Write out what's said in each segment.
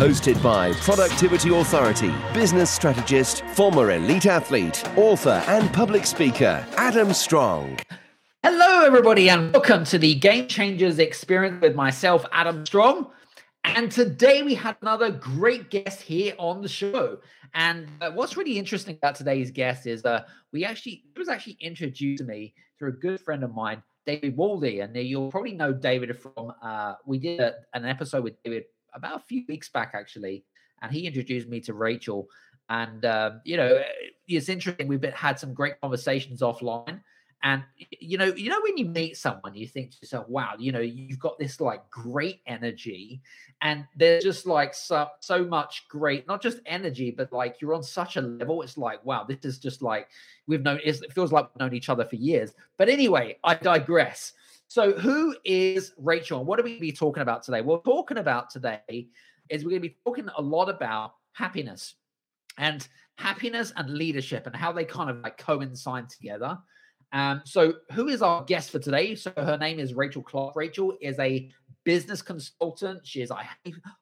Hosted by Productivity Authority, business strategist, former elite athlete, author, and public speaker, Adam Strong. Hello, everybody, and welcome to the Game Changers experience with myself, Adam Strong. And today we had another great guest here on the show. And uh, what's really interesting about today's guest is uh, we actually it was actually introduced to me through a good friend of mine, David Waldy. And you'll probably know David from uh, we did a, an episode with David about a few weeks back actually, and he introduced me to Rachael. And um, you know, it's interesting. We've been, had some great conversations offline. And you know, you know, when you meet someone, you think to yourself, "Wow, you know, you've got this like great energy, and there's just like so so much great, not just energy, but like you're on such a level. It's like, wow, this is just like we've known. It feels like we've known each other for years. But anyway, I digress. So, who is Rachael, and what are we be talking about today? We're talking about today is we're going to be talking a lot about happiness and happiness and leadership and how they kind of like coincide together. Um, so, who is our guest for today? So, her name is Rachael Clarke. Rachael is a business consultant. She is a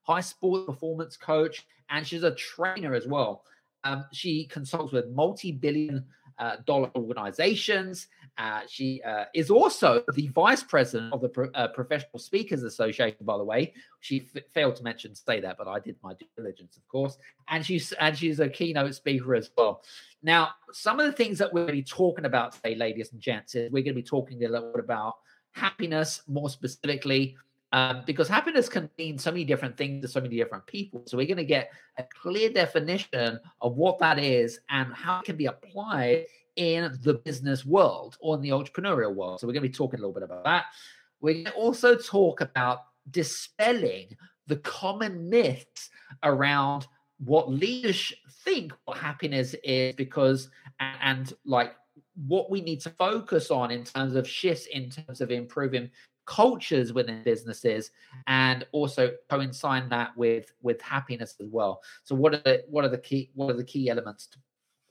high sport performance coach, and she's a trainer as well. Um, she consults with multi-billion uh, dollar organizations. Uh, she uh, is also the vice president of the Pro- uh, Professional Speakers Association. By the way, she f- failed to mention say that, but I did my due diligence, of course. And she's and she's a keynote speaker as well. Now, some of the things that we're going to be talking about today, ladies and gents, is we're going to be talking a little bit about happiness, more specifically, um, because happiness can mean so many different things to so many different people. So we're going to get a clear definition of what that is and how it can be applied in the business world or in the entrepreneurial world. So we're going to be talking a little bit about that. We're going to also talk about dispelling the common myths around what leaders think what happiness is because and, and like what we need to focus on in terms of shifts in terms of improving cultures within businesses and also coincide that with with happiness as well. So what are the what are the key what are the key elements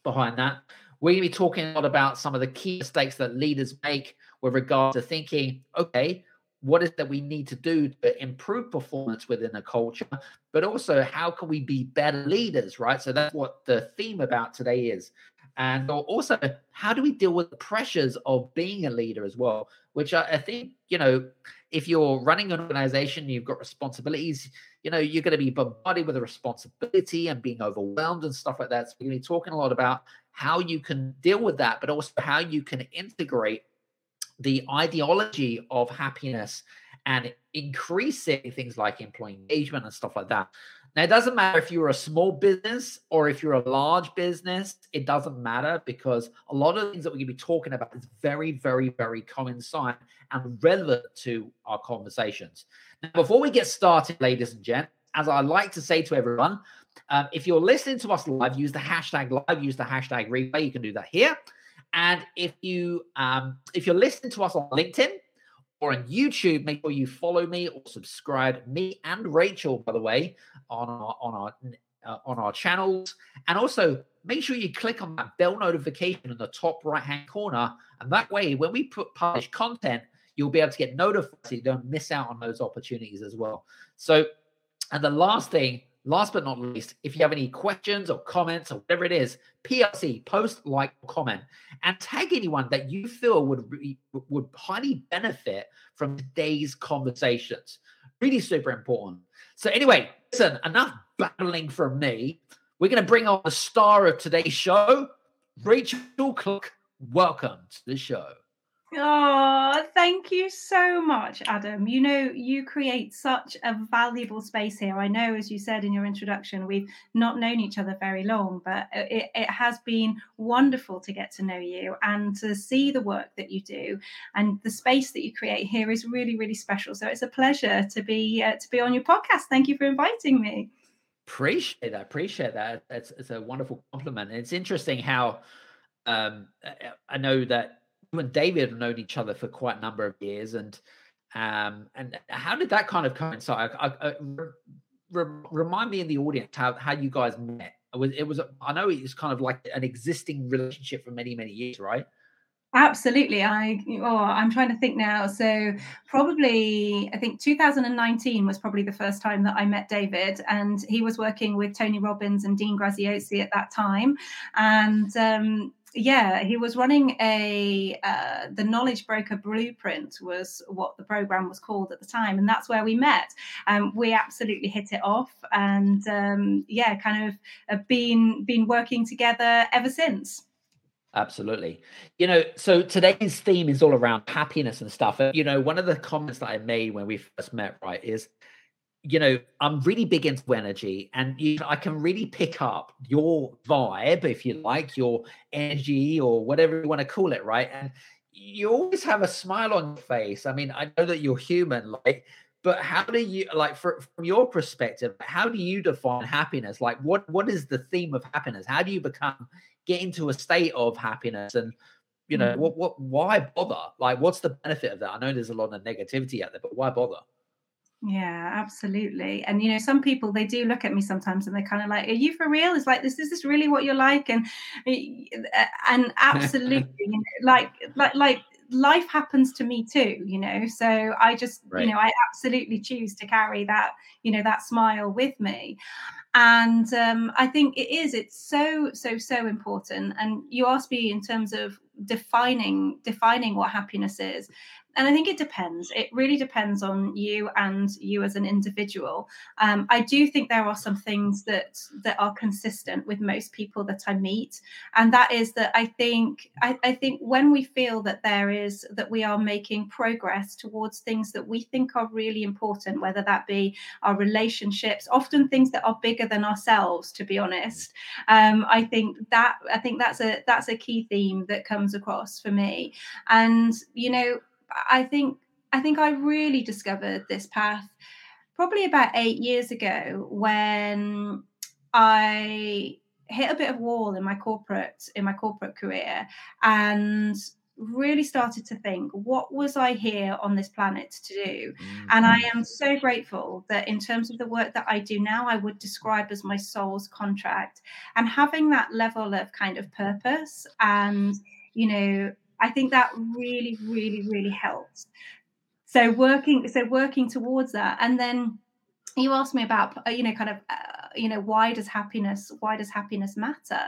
behind that? We're going to be talking a lot about some of the key mistakes that leaders make with regard to thinking okay what is that we need to do to improve performance within a culture? But also how can we be better leaders right? So that's what the theme about today is and also how do we deal with the pressures of being a leader as well which I, I think you know if you're running an organization you've got responsibilities you know you're going to be bombarded with a responsibility and being overwhelmed and stuff like that so we're going to be talking a lot about how you can deal with that but also how you can integrate the ideology of happiness and increasing things like employee engagement and stuff like that. Now, it doesn't matter if you're a small business or if you're a large business, it doesn't matter because a lot of things that we're going to be talking about is very, very, very coincide and relevant to our conversations. Now, before we get started, ladies and gents, as I like to say to everyone, um, if you're listening to us live, use the hashtag live, use the hashtag replay. You can do that here. And if you um, if you're listening to us on LinkedIn or on YouTube, make sure you follow me or subscribe me and Rachael, by the way, on our on our uh, on our channels. And also make sure you click on that bell notification in the top right hand corner. And that way, when we put publish content, you'll be able to get notified so you don't miss out on those opportunities as well. So, and the last thing Last but not least, if you have any questions or comments or whatever it is, PLC, post, like, comment, and tag anyone that you feel would would highly benefit from today's conversations. Really super important. So anyway, listen, enough battling from me. We're going to bring on the star of today's show, Rachael Clarke. Welcome to the show. Oh, thank you so much, Adam. You know, you create such a valuable space here. I know, as you said in your introduction, we've not known each other very long, but it, it has been wonderful to get to know you and to see the work that you do. And the space that you create here is really, really special. So it's a pleasure to be uh, to be on your podcast. Thank you for inviting me. Appreciate that. Appreciate that. It's, it's a wonderful compliment. It's interesting how um, I know that you and David have known each other for quite a number of years, and um, and how did that kind of coincide? I, I, I, re- remind me in the audience how how you guys met. It was, it was I know it's kind of like an existing relationship for many many years, right? Absolutely. I oh, I'm trying to think now. So probably I think 2019 was probably the first time that I met David, and he was working with Tony Robbins and Dean Graziosi at that time, and um, yeah, he was running a uh, the Knowledge Broker Blueprint was what the program was called at the time, and that's where we met. Um, we absolutely hit it off, and um, yeah, kind of uh, been been working together ever since. Absolutely. You know, so today's theme is all around happiness and stuff. You know, one of the comments that I made when we first met, right, is, you know, I'm really big into energy and you, I can really pick up your vibe, if you like, your energy or whatever you want to call it, right? And you always have a smile on your face. I mean, I know that you're human, like, but how do you like for, from your perspective how do you define happiness like what what is the theme of happiness how do you become get into a state of happiness and you know mm. what what why bother like what's the benefit of that i know there's a lot of negativity out there but why bother yeah absolutely. And you know some people they do look at me sometimes and they're kind of like are you for real? It's like this is this really what you're like? And and absolutely like like like life happens to me too you know? So i just right. you know i absolutely choose to carry that you know that smile with me. And um, i think it is it's so so so important. And you asked me in terms of defining defining what happiness is and I think it depends. It really depends on you and you as an individual. Um, I do think there are some things that that are consistent with most people that I meet, and that is that I think I, I think when we feel that there is that we are making progress towards things that we think are really important, whether that be our relationships, often things that are bigger than ourselves. To be honest, um, I think that I think that's a that's a key theme that comes across for me, and you know I think I think I really discovered this path probably about eight years ago when I hit a bit of wall in my corporate in my corporate career and really started to think what was i here on this planet to do mm-hmm. and i am so grateful that in terms of the work that i do now i would describe as my soul's contract and having that level of kind of purpose and you know I think that really, really, really helps. So working, so working towards that, and then you asked me about, uh, you know, kind of, uh, you know, why does happiness, why does happiness matter?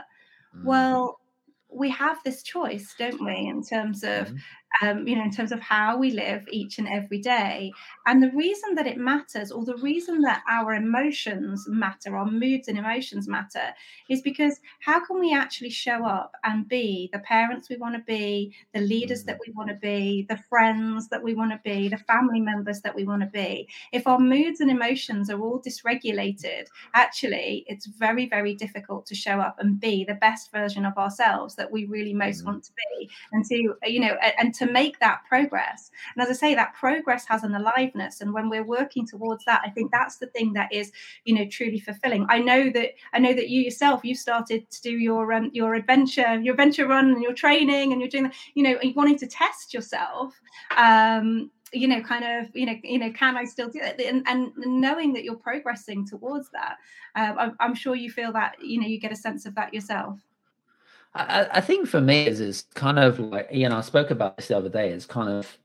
Mm. Well, we have this choice, don't we, in terms of mm um, you know, in terms of how we live each and every day. And the reason that it matters, or the reason that our emotions matter, our moods and emotions matter, is because how can we actually show up and be the parents we want to be, the leaders that we want to be, the friends that we want to be, the family members that we want to be? If our moods and emotions are all dysregulated, actually, it's very, very difficult to show up and be the best version of ourselves that we really most want to be, and to, you know, and to make that progress. And as I say, that progress has an aliveness. And when we're working towards that, I think that's the thing that is, you know, truly fulfilling. I know that I know that you yourself, you started to do your um, your adventure, your adventure run and your training, and you're doing, that, you know, you wanting to test yourself. Um, you know kind of you know you know can i still do it and, and knowing that you're progressing towards that uh, I'm, I'm, sure you feel that you know you get a sense of that yourself I, I think for me is is kind of like you know I spoke about this the other day. It's kind of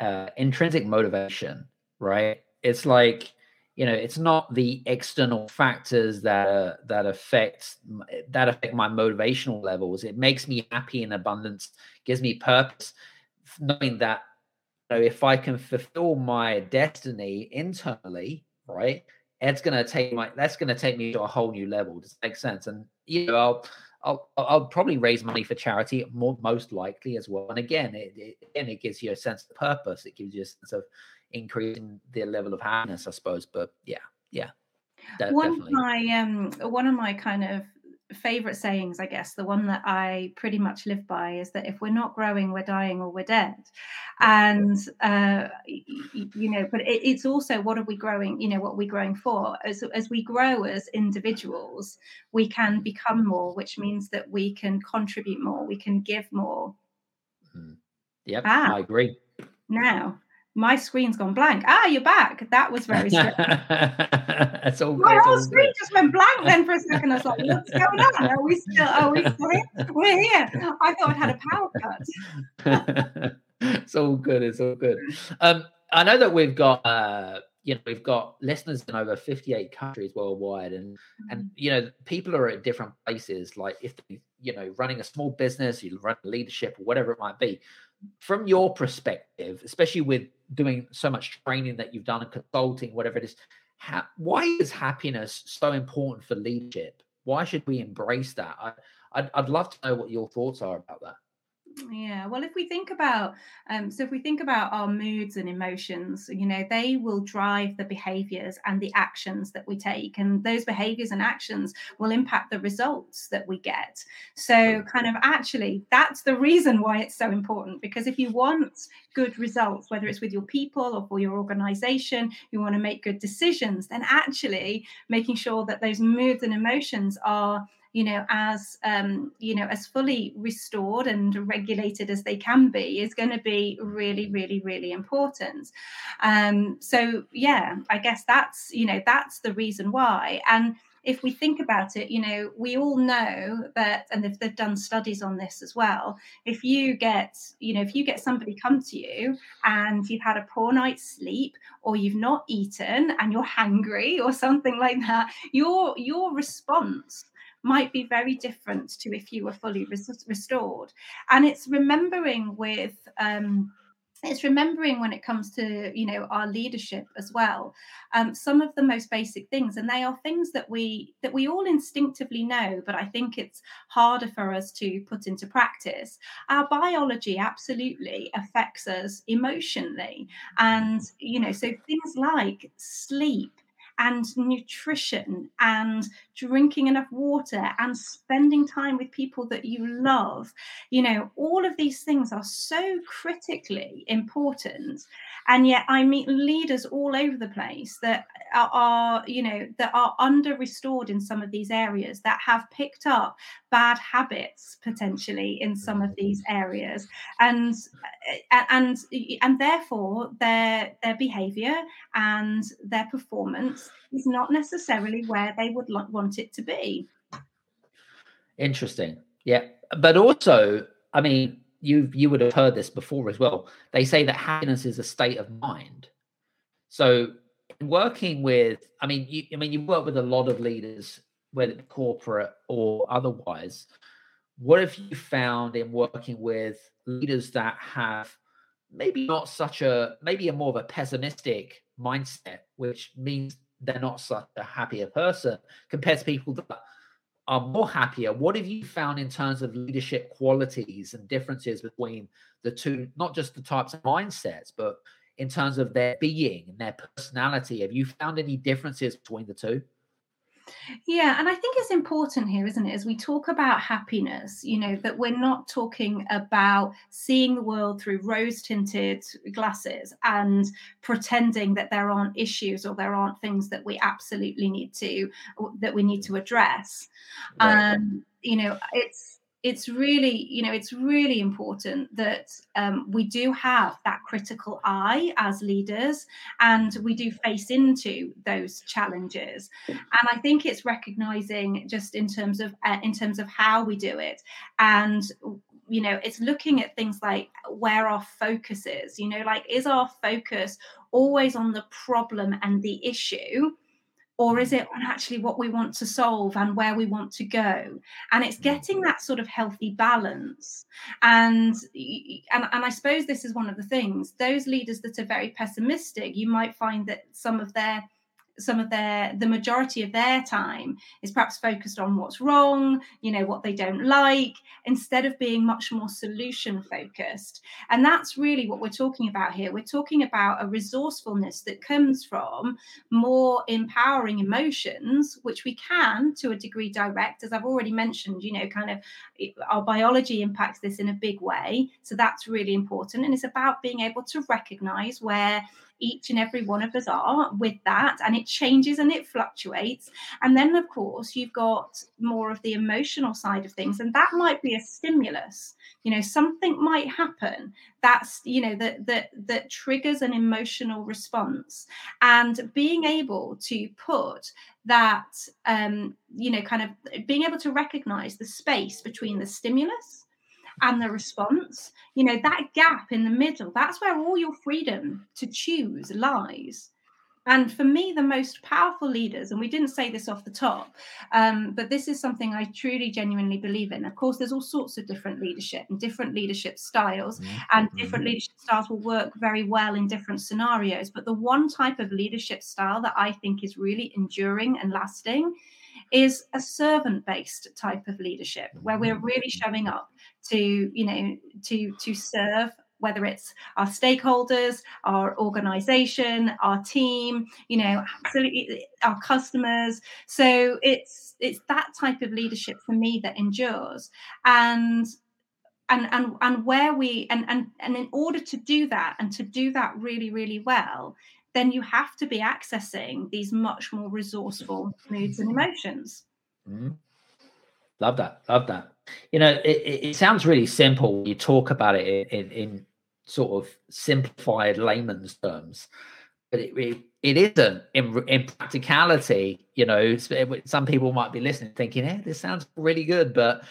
uh, intrinsic motivation, right? It's like you know it's not the external factors that uh, that affect that affect my motivational levels. It makes me happy in abundance, gives me purpose, knowing that you know if I can fulfill my destiny internally, right? It's gonna take my that's gonna take me to a whole new level. Does that make sense? And you know I'll I'll, I'll probably raise money for charity, more most likely as well. And again, it, it, again, it gives you a sense of purpose. It gives you a sense of increasing the level of happiness, I suppose. But yeah, yeah. one definitely. of my um, one of my kind of favorite sayings, I guess, the one that I pretty much live by is that if we're not growing, we're dying or we're dead. And, uh, you know, but it, it's also what are we growing, you know, what are we growing for? As, as we grow as individuals, we can become more, which means that we can contribute more, we can give more. Mm. Yep, ah, I agree. Now, my screen's gone blank. Ah, you're back. That was very strange. That's all. My whole screen good. just went blank then for a second. I was like, what's going on? Are we still? Are we still here? We're here. I thought I'd had a power cut. it's all good. It's all good. Um, I know that we've got. Uh, you know we've got listeners in over 58 countries worldwide and mm-hmm. and you know people are at different places like if they, you know running a small business you run leadership or whatever it might be from your perspective, especially with doing so much training that you've done and consulting, whatever it is, why is happiness so important for leadership? Why should we embrace that? I, I'd, I'd love to know what your thoughts are about that. Yeah, well, if we think about, um, so if we think about our moods and emotions, you know, they will drive the behaviors and the actions that we take, and those behaviors and actions will impact the results that we get. So, kind of actually, that's the reason why it's so important because if you want good results, whether it's with your people or for your organization, you want to make good decisions, then actually making sure that those moods and emotions are you know as um, you know as fully restored and regulated as they can be is going to be really really really important um, so yeah i guess that's you know that's the reason why and if we think about it, you know, we all know that, and they've, they've done studies on this as well. If you get, you know, if you get somebody come to you and you've had a poor night's sleep, or you've not eaten and you're hungry, or something like that, your your response might be very different to if you were fully res- restored. And it's remembering with, um, it's remembering when it comes to you know our leadership as well. Um, some of the most basic things and they are things that we that we all instinctively know but i think it's harder for us to put into practice. Our biology absolutely affects us emotionally. And you know so things like sleep and nutrition and drinking enough water and spending time with people that you love. You know, all of these things are so critically important. And yet I meet leaders all over the place that are, are you know, that are under restored in some of these areas that have picked up bad habits potentially in some of these areas and uh, and and therefore their their behavior and their performance is not necessarily where they would like, want it to be. Interesting. Yeah. But also, I mean, you you would have heard this before as well. They say that happiness is a state of mind. So working with, I mean, you, I mean, you work with a lot of leaders, whether corporate or otherwise. What have you found in working with leaders that have maybe not such a maybe a more of a pessimistic mindset, which means they're not such a happier person compared to people that are more happier. What have you found in terms of leadership qualities and differences between the two, not just the types of mindsets, but in terms of their being and their personality? Have you found any differences between the two? Yeah, and I think it's important here, isn't it, as we talk about happiness, you know, that we're not talking about seeing the world through rose tinted glasses and pretending that there aren't issues or there aren't things that we absolutely need to that we need to address. Right. Um, you know, it's it's really you know it's really important that um, we do have that critical eye as leaders and we do face into those challenges. And i think it's recognizing just in terms of uh, in terms of how we do it and you know it's looking at things like where our focus is you know like is our focus always on the problem and the issue or is mm. it on actually what we want to solve and where we want to go? And it's mm. getting that sort of healthy balance. And and, and i suppose this is one of the things those leaders that are very pessimistic you might find that some of their some of their the majority of their time is perhaps focused on what's wrong you know what they don't like instead of being much more solution focused. And that's really what we're talking about here. We're talking about a resourcefulness that comes from more empowering emotions which we can to a degree direct as i've already mentioned you know kind of eh, our biology impacts this in a big way. So that's really important. And it's about being able to recognize where each and every one of us are with that and it changes and it fluctuates. And then of course you've got more of the emotional side of things and that might be a stimulus. You know something might happen that's you know that that that triggers an emotional response. And being able to put that um you know kind of being able to recognize the space between the stimulus and the response you know that gap in the middle that's where all your freedom to choose lies and for me the most powerful leaders and we didn't say this off the top um, but this is something i truly genuinely believe in of course there's all sorts of different leadership and different leadership styles mm-hmm. and different mm-hmm. leadership styles will work very well in different scenarios but the one type of leadership style that i think is really enduring and lasting is a servant based type of leadership where we're really mm-hmm. showing up to you know to to serve whether it's our stakeholders our organization our team you know absolutely our customers so it's it's that type of leadership for me that endures and and and and where we and and and in order to do that and to do that really really well then you have to be accessing these much more resourceful moods and emotions. Mm-hmm. Love that. Love that. You know, it, it, sounds really simple. You talk about it in, in, sort of simplified layman's terms, but it, it, it isn't in, in practicality. You know, some people might be listening thinking, hey, this sounds really good, but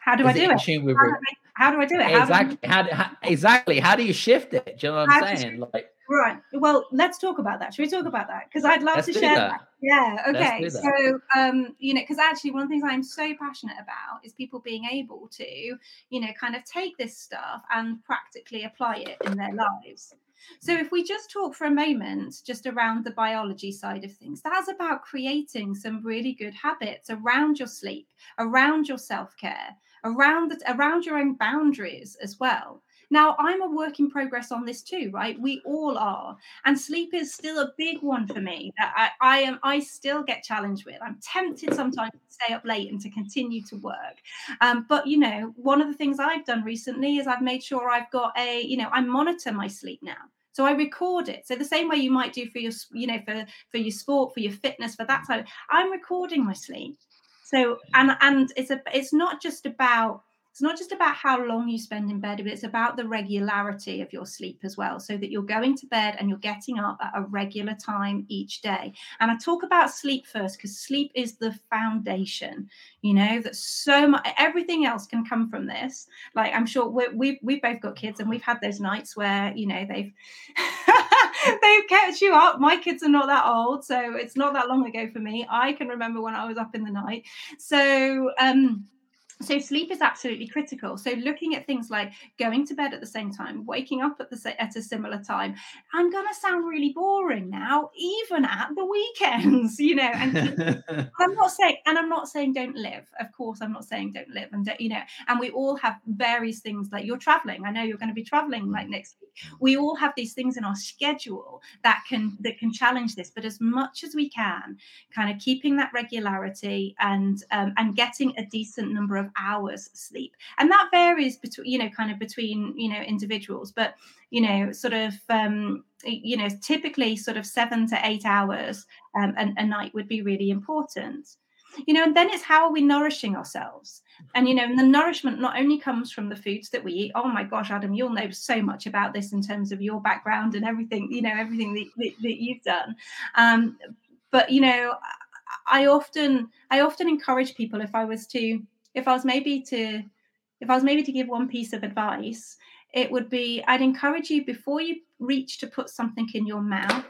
how do I do it? How do I, how do I, do it? Exactly. How, do, how, exactly. How do you shift it? Do you know what I'm saying? Like, Right. Well, let's talk about that. Should we talk about that? Because I'd love let's to share that. that. Yeah. Okay. So, um, you know, because actually, one of the things I'm so passionate about is people being able to, you know, kind of take this stuff and practically apply it in their lives. So, if we just talk for a moment just around the biology side of things, that's about creating some really good habits around your sleep, around your self care, around the, around your own boundaries as well. Now, I'm a work in progress on this too, right? We all are. And sleep is still a big one for me that I, I am I still get challenged with. I'm tempted sometimes to stay up late and to continue to work. Um, but you know, one of the things I've done recently is I've made sure I've got a, you know, I monitor my sleep now. So I record it. So the same way you might do for your, you know, for for your sport, for your fitness, for that type, I'm recording my sleep. So and and it's a it's not just about it's not just about how long you spend in bed, but it's about the regularity of your sleep as well, so that you're going to bed and you're getting up at a regular time each day. And I talk about sleep first because sleep is the foundation. You know that so much, everything else can come from this. Like I'm sure we we've we've both got kids, and we've had those nights where you know they've they've kept you up. My kids are not that old, so it's not that long ago for me. I can remember when I was up in the night. So um so sleep is absolutely critical. So looking at things like going to bed at the same time waking up at the at a similar time i'm going to sound really boring now even at the weekends you know and i'm not saying and i'm not saying don't live. Of course i'm not saying don't live and you know and we all have various things like you're traveling i know you're going to be traveling like next week. We all have these things in our schedule that can that can challenge this but as much as we can kind of keeping that regularity and um, and getting a decent number of of hours sleep. And that varies between you know kind of between you know individuals but you know sort of um you know typically sort of seven to eight hours um, a, a night would be really important. You know and then it's how are we nourishing ourselves? And you know and the nourishment not only comes from the foods that we eat. Oh my gosh adam you'll know so much about this in terms of your background and everything you know everything that, that, that you've done. Um, but you know i often i often encourage people if i was to if I was maybe to if I was maybe to give one piece of advice, it would be I'd encourage you before you reach to put something in your mouth,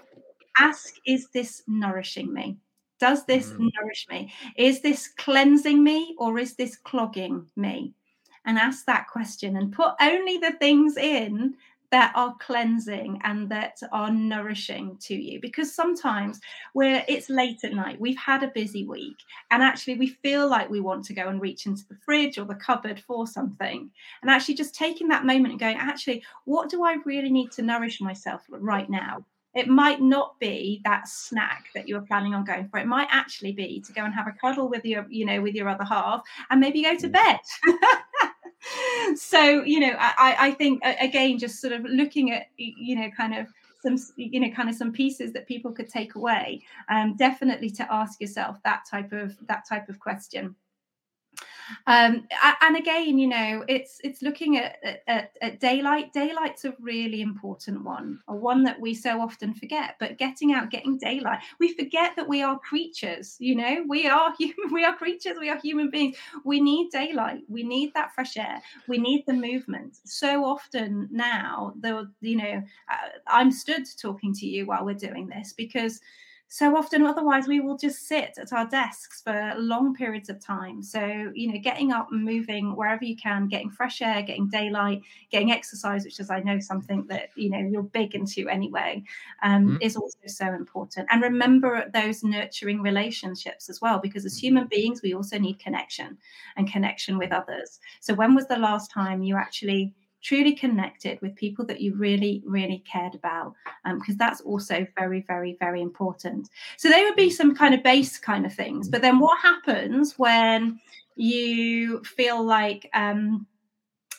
ask, is this nourishing me? Does this mm. nourish me? Is this cleansing me or is this clogging me? And ask that question and put only the things in that are cleansing and that are nourishing to you. Because sometimes where it's late at night we've had a busy week and actually we feel like we want to go and reach into the fridge or the cupboard for something. And actually just taking that moment and going actually what do i really need to nourish myself right now? It might not be that snack that you were planning on going for. It might actually be to go and have a cuddle with your you know with your other half and maybe go to mm. bed so you know I, I think again just sort of looking at you know kind of some you know kind of some pieces that people could take away um, definitely to ask yourself that type of that type of question um, and again you know it's it's looking at, at, at daylight. Daylight's a really important one a one that we so often forget but getting out getting daylight we forget that we are creatures you know? We are human we are creatures we are human beings. We need daylight. We need that fresh air. We need the movement. So often now the you know uh, i'm stood talking to you while we're doing this because so often otherwise we will just sit at our desks for long periods of time. So you know getting up and moving wherever you can getting fresh air getting daylight getting exercise which is i know something that you know you're big into anyway um, mm-hmm. is also so important. And remember those nurturing relationships as well because as human beings we also need connection and connection with others. So when was the last time you actually truly connected with people that you really, really cared about, because um, that's also very, very, very important. So they would be some kind of base kind of things. But then what happens when you feel like, um,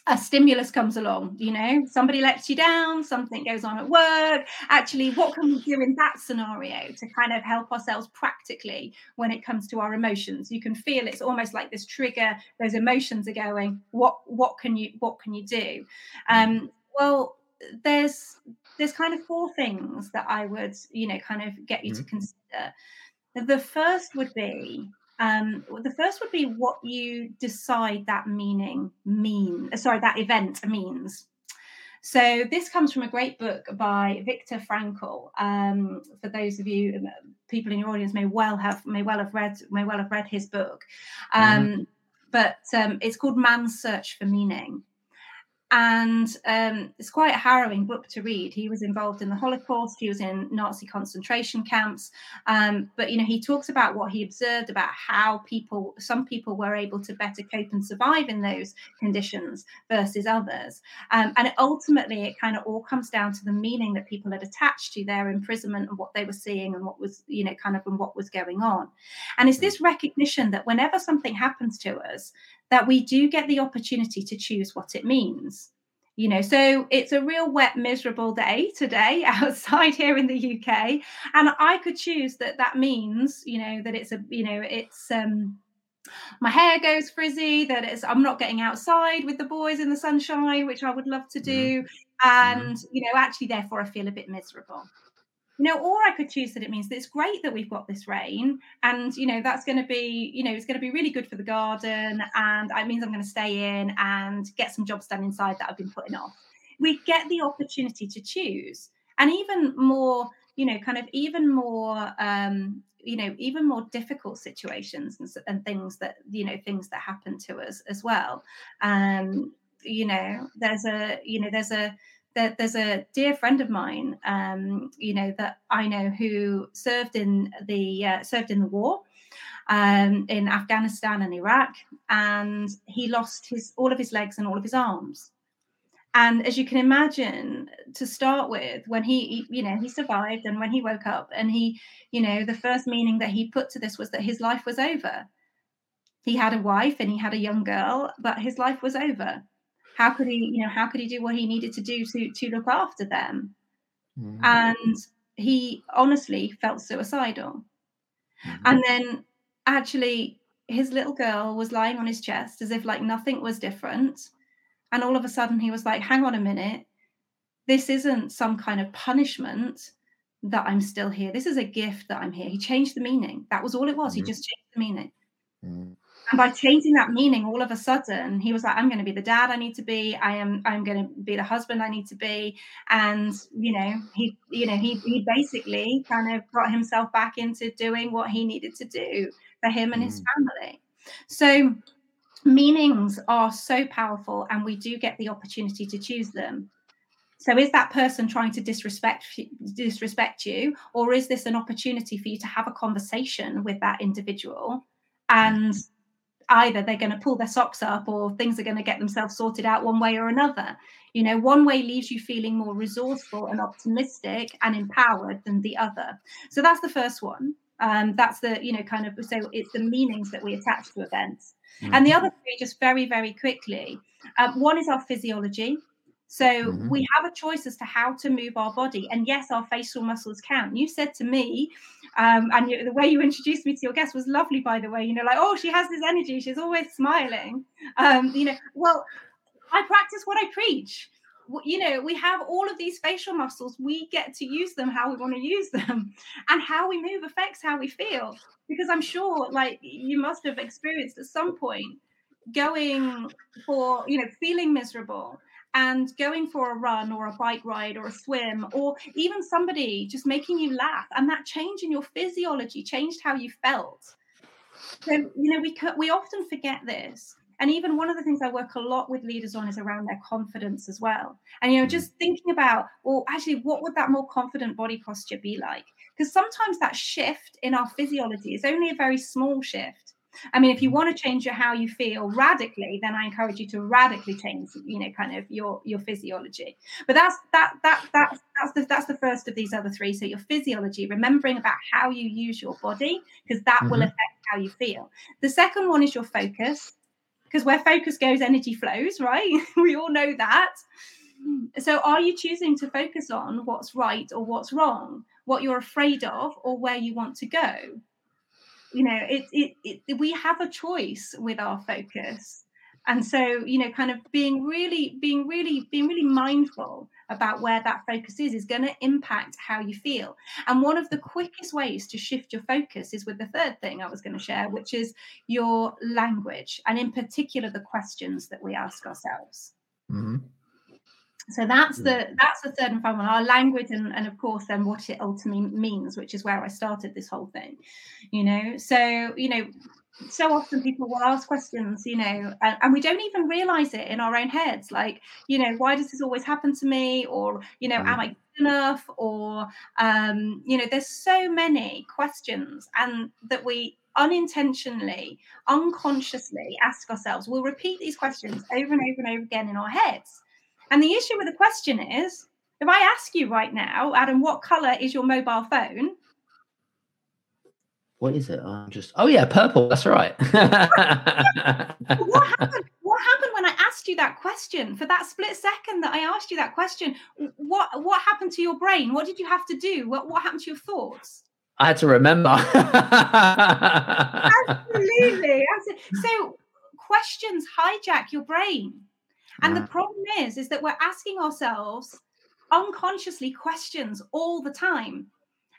a stimulus comes along you know? Somebody lets you down something goes on at work. Actually what can we do in that scenario to kind of help ourselves practically when it comes to our emotions? You can feel it's almost like this trigger those emotions are going what what can you what can you do? Um well there's there's kind of four things that i would you know kind of get you mm-hmm. to consider. The first would be um, the first would be what you decide that meaning mean. Sorry, that event means. So this comes from a great book by Viktor Frankl. Um, for those of you um, people in your audience may well have may well have read may well have read his book, mm-hmm. um, mm. but um, it's called Man's Search for Meaning and um, it's quite a harrowing book to read. He was involved in the Holocaust. He was in Nazi concentration camps. Um, but you know, he talks about what he observed about how people, some people, were able to better cope and survive in those conditions versus others. Um, and ultimately, it kind of all comes down to the meaning that people had attached to their imprisonment and what they were seeing and what was, you know, kind of and what was going on. And it's this recognition that whenever something happens to us, that we do get the opportunity to choose what it means. You know so it's a real wet miserable day today outside here in the uk and i could choose that that means you know that it's a you know it's um my hair goes frizzy that it's i'm not getting outside with the boys in the sunshine which i would love to do mm-hmm. and you know actually therefore i feel a bit miserable you know, or I could choose that it means that it's great that we've got this rain, and you know that's going to be, you know, it's going to be really good for the garden, and it means I'm going to stay in and get some jobs done inside that I've been putting off. We get the opportunity to choose, and even more, you know, kind of even more, um, you know, even more difficult situations and, and things that you know things that happen to us as well. Um, you know, there's a, you know, there's a there, there's a dear friend of mine, um, you know, that I know who served in the uh, served in the war um, in Afghanistan and Iraq, and he lost his all of his legs and all of his arms. And as you can imagine, to start with, when he, you know, he survived, and when he woke up, and he, you know, the first meaning that he put to this was that his life was over. He had a wife and he had a young girl, but his life was over how could he you know how could he do what he needed to do to to look after them? Mm-hmm. and he honestly felt suicidal. Mm-hmm. and then actually his little girl was lying on his chest as if like nothing was different. And all of a sudden he was like hang on a minute. This isn't some kind of punishment that i'm still here. This is a gift that i'm here. He changed the meaning. That was all it was. Mm-hmm. he just changed the meaning. Mm-hmm and by changing that meaning all of a sudden he was like i'm going to be the dad i need to be i am i'm going to be the husband i need to be and you know he you know he he basically kind of got himself back into doing what he needed to do for him and mm. his family so meanings are so powerful and we do get the opportunity to choose them So is that person trying to disrespect disrespect you, or is this an opportunity for you to have a conversation with that individual? And either they're going to pull their socks up or things are going to get themselves sorted out one way or another. You know, one way leaves you feeling more resourceful and optimistic and empowered than the other. So that's the first one. Um, that's the, you know, kind of so it's the meanings that we attach to events. Mm-hmm. And the other three, just very, very quickly. Um, one is our physiology. So mm-hmm. we have a choice as to how to move our body. And yes, our facial muscles count. You said to me, um, and you, the way you introduced me to your guest was lovely, by the way. You know, like, oh, she has this energy. She's always smiling. Um, you know, well, I practice what I preach. You know, we have all of these facial muscles. We get to use them how we want to use them. And how we move affects how we feel. Because I'm sure, like, you must have experienced at some point going for, you know, feeling miserable and going for a run or a bike ride or a swim or even somebody just making you laugh. And that change in your physiology changed how you felt. So you know we we often forget this. And even one of the things i work a lot with leaders on is around their confidence as well. And you know mm. just thinking about well actually what would that more confident body posture be like? Because sometimes that shift in our physiology is only a very small shift I mean, if you want to change your how you feel radically, then I encourage you to radically change, you know, kind of your your physiology. But that's that that that that's the that's the first of these other three. So your physiology, remembering about how you use your body, because that mm-hmm. will affect how you feel. The second one is your focus, because where focus goes, energy flows, right? we all know that. So are you choosing to focus on what's right or what's wrong, what you're afraid of, or where you want to go? You know it, it, it we have a choice with our focus. And so you know kind of being really being really being really mindful about where that focus is is going to impact how you feel. And one of the quickest ways to shift your focus is with the third thing i was going to share which is your language and in particular the questions that we ask ourselves. Mm-hmm. So that's the that's the third and final one, our language and, and of course then what it ultimately means, which is where I started this whole thing. You know, so you know, so often people will ask questions, you know, and, and, we don't even realize it in our own heads. Like, you know, why does this always happen to me? Or, you know, mm. am I good enough? Or, um, you know, there's so many questions and that we unintentionally, unconsciously ask ourselves. We'll repeat these questions over and over and over again in our heads. And the issue with the question is if I ask you right now, Adam, what color is your mobile phone? What is it? I'm just oh yeah, purple. That's right. what happened? What happened when I asked you that question? For that split second that I asked you that question, what what happened to your brain? What did you have to do? What what happened to your thoughts? I had to remember. absolutely, absolutely. So questions hijack your brain. And the problem is, is that we're asking ourselves unconsciously questions all the time.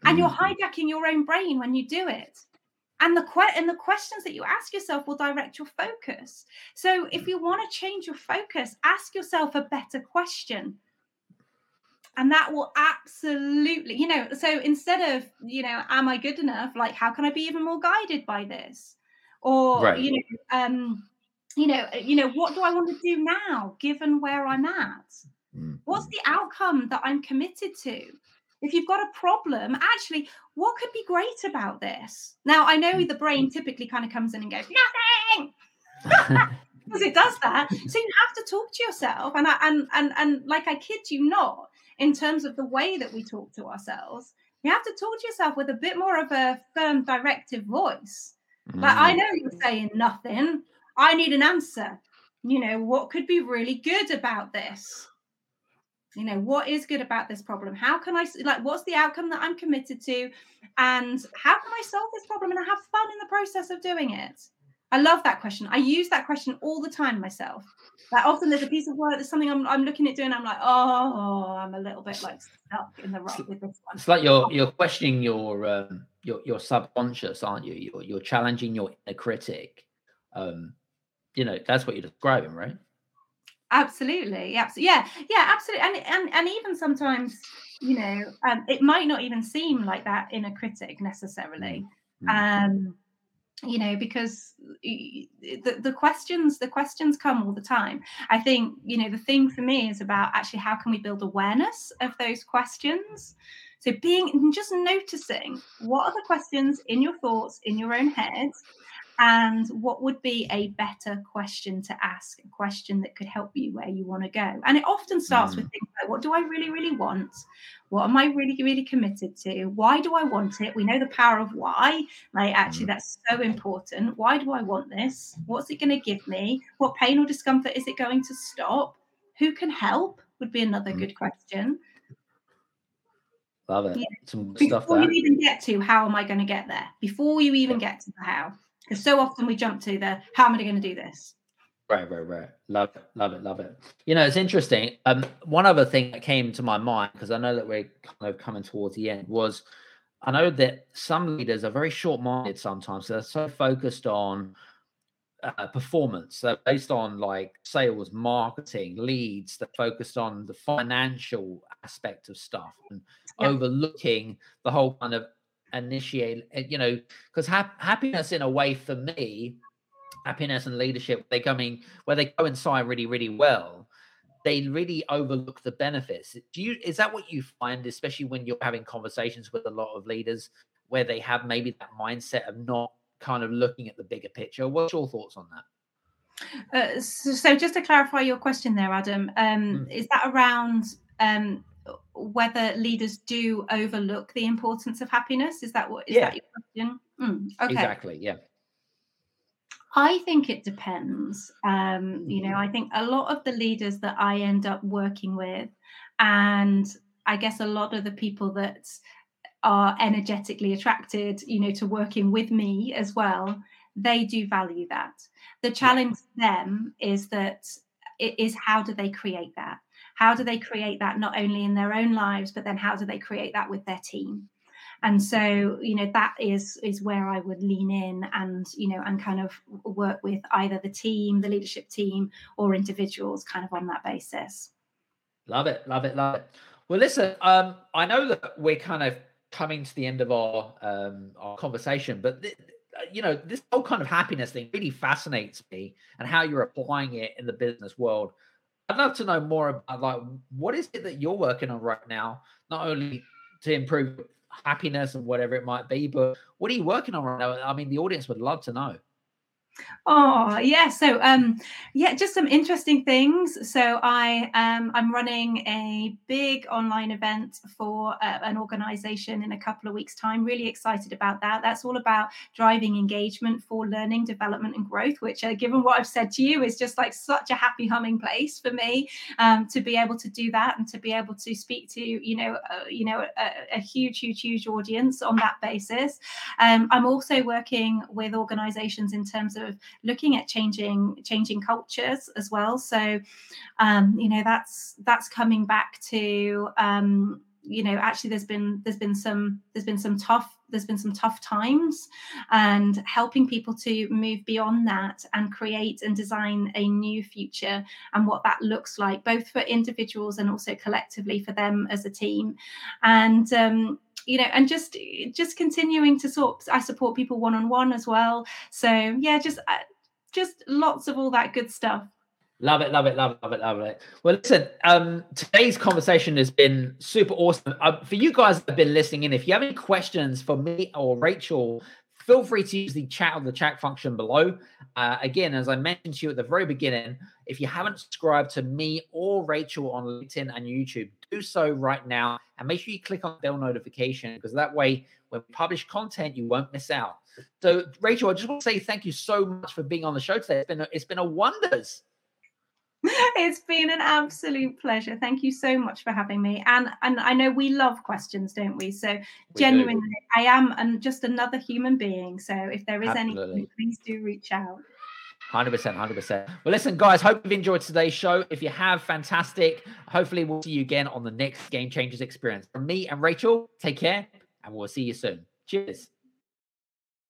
And mm. you're hijacking your own brain when you do it. And the que- and the questions that you ask yourself will direct your focus. So if you want to change your focus, ask yourself a better question. And that will absolutely, you know, so instead of, you know, am I good enough? Like, how can I be even more guided by this? Or, right. you know, um, you know, uh, you know, what do I want to do now, given where I'm at? Mm-hmm. What's the outcome that I'm committed to? If you've got a problem, actually, what could be great about this? Now, I know the brain typically kind of comes in and goes, nothing. because it does that. So you have to talk to yourself, and I, and and and like I kid you not, in terms of the way that we talk to ourselves, you have to talk to yourself with a bit more of a firm, directive voice. Mm. Like I mm. know you're saying nothing, I need an answer. You know, what could be really good about this? You know, what is good about this problem? How can I, like, what's the outcome that I'm committed to? And how can I solve this problem and have fun in the process of doing it? I love that question. I use that question all the time myself. Like often there's a piece of work, there's something I'm, I'm looking at doing. I'm like, oh, I'm a little bit like stuck in the rut with this one. It's like you're you're questioning your um, your your subconscious, aren't you? You're you're challenging your inner critic. Um, you know that's what you're describing right? Absolutely absolutely yeah yeah absolutely and and, and even sometimes you know um, it might not even seem like that in a critic necessarily. Mm-hmm. um you know because the, the questions the questions come all the time. I think you know the thing for me is about actually how can we build awareness of those questions? So being just noticing what are the questions in your thoughts in your own head and what would be a better question to ask a question that could help you where you want to go and it often starts mm. with things like what do i really really want what am i really really committed to why do i want it we know the power of why like actually mm. that's so important why do i want this what's it going to give me what pain or discomfort is it going to stop who can help would be another mm. good question Love it. Yeah. Some Before stuff you even get to how am I going to get there? Before you even get to the how. Because so often we jump to the how am I going to do this? Right, right, right. Love it, love it, love it. You know, it's interesting. Um, one other thing that came to my mind because I know that we're kind of coming towards the end was I know that some leaders are very short-minded sometimes. So they're so focused on uh, performance. So based on like sales, marketing, leads, they're focused on the financial aspect of stuff and yeah. overlooking the whole kind of initiate eh, you know because ha- happiness in a way for me happiness and leadership they coming where they coincide really really well they really overlook the benefits. Do you is that what you find especially when you're having conversations with a lot of leaders where they have maybe that mindset of not kind of looking at the bigger picture? What's your thoughts on that? Uh, so, so, just to clarify your question there adam um, mm. is that around um, whether leaders do overlook the importance of happiness. Is that what is yeah. that your question? Mm, okay. Exactly. Yeah. I think it depends. Um, you know, I think a lot of the leaders that I end up working with, and I guess a lot of the people that are energetically attracted, you know, to working with me as well, they do value that. The challenge yeah. them is that it is how do they create that? How do they create that not only in their own lives but then how do they create that with their team? And so you know that is is where i would lean in and you know and kind of work with either the team the leadership team or individuals kind of on that basis. Love it love it love it. Well listen um i know that we're kind of coming to the end of our um our conversation but th- you know this whole kind of happiness thing really fascinates me and how you're applying it in the business world I'd love to know more about uh, like what is it that you're working on right now, not only to improve happiness and whatever it might be, but what are you working on right now? I mean, the audience would love to know. Oh yeah, so um, yeah, just some interesting things. So I um, I'm running a big online event for uh, an organisation in a couple of weeks' time. Really excited about that. That's all about driving engagement for learning, development, and growth. Which, uh, given what I've said to you, is just like such a happy humming place for me um, to be able to do that and to be able to speak to you know uh, you know a, a, huge, huge, huge audience on that basis. Um, I'm also working with organisations in terms of looking at changing changing cultures as well. So, um, you know, that's that's coming back to um, you know actually there's been there's been some there's been some tough there's been some tough times and helping people to move beyond that and create and design a new future and what that looks like both for individuals and also collectively for them as a team and um, you know and just just continuing to sort i support people one on one as well so yeah just uh, just lots of all that good stuff Love it, love it, love it, love it, love it. Well, listen, um, today's conversation has been super awesome. Uh, for you guys that have been listening in, if you have any questions for me or Rachael, feel free to use the chat or the chat function below. Uh, again, as I mentioned to you at the very beginning, if you haven't subscribed to me or Rachael on LinkedIn and YouTube, do so right now and make sure you click on bell notification because that way, when we publish content, you won't miss out. So, Rachael, I just want to say thank you so much for being on the show today. It's been a, it's been a wonders. It's been an absolute pleasure. Thank you so much for having me. And and I know we love questions, don't we? So we genuinely, do. I am and just another human being. So if there is Absolutely. anything, please do reach out. 100%, 100%. Well, listen, guys, hope you've enjoyed today's show. If you have, fantastic. Hopefully, we'll see you again on the next Game Changers experience. From me and Rachael, take care, and we'll see you soon. Cheers.